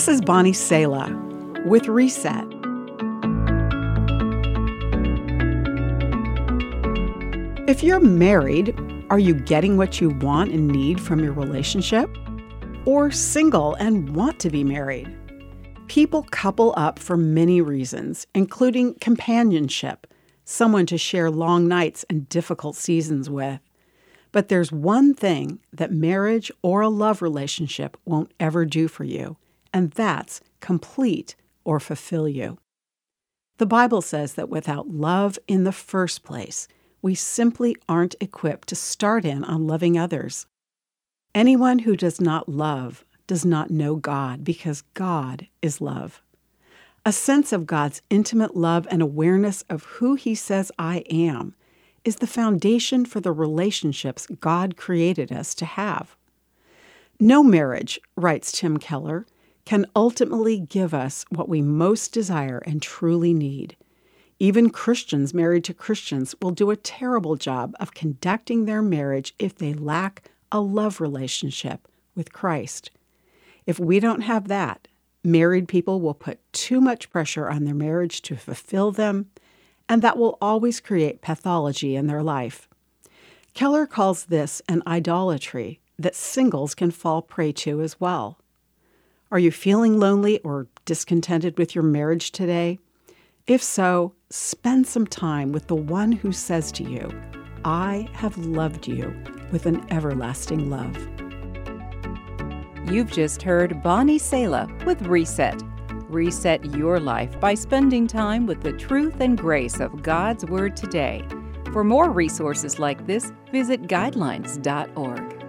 This is Bonnie Sala with Reset. If you're married, are you getting what you want and need from your relationship? Or single and want to be married? People couple up for many reasons, including companionship, someone to share long nights and difficult seasons with. But there's one thing that marriage or a love relationship won't ever do for you and that's complete or fulfill you. The Bible says that without love in the first place, we simply aren't equipped to start in on loving others. Anyone who does not love does not know God because God is love. A sense of God's intimate love and awareness of who He says I am is the foundation for the relationships God created us to have. No marriage, writes Tim Keller, can ultimately give us what we most desire and truly need. Even Christians married to Christians will do a terrible job of conducting their marriage if they lack a love relationship with Christ. If we don't have that, married people will put too much pressure on their marriage to fulfill them, and that will always create pathology in their life. Keller calls this an idolatry that singles can fall prey to as well. Are you feeling lonely or discontented with your marriage today? If so, spend some time with the one who says to you, I have loved you with an everlasting love. You've just heard Bonnie Sala with Reset. Reset your life by spending time with the truth and grace of God's Word today. For more resources like this, visit guidelines.org.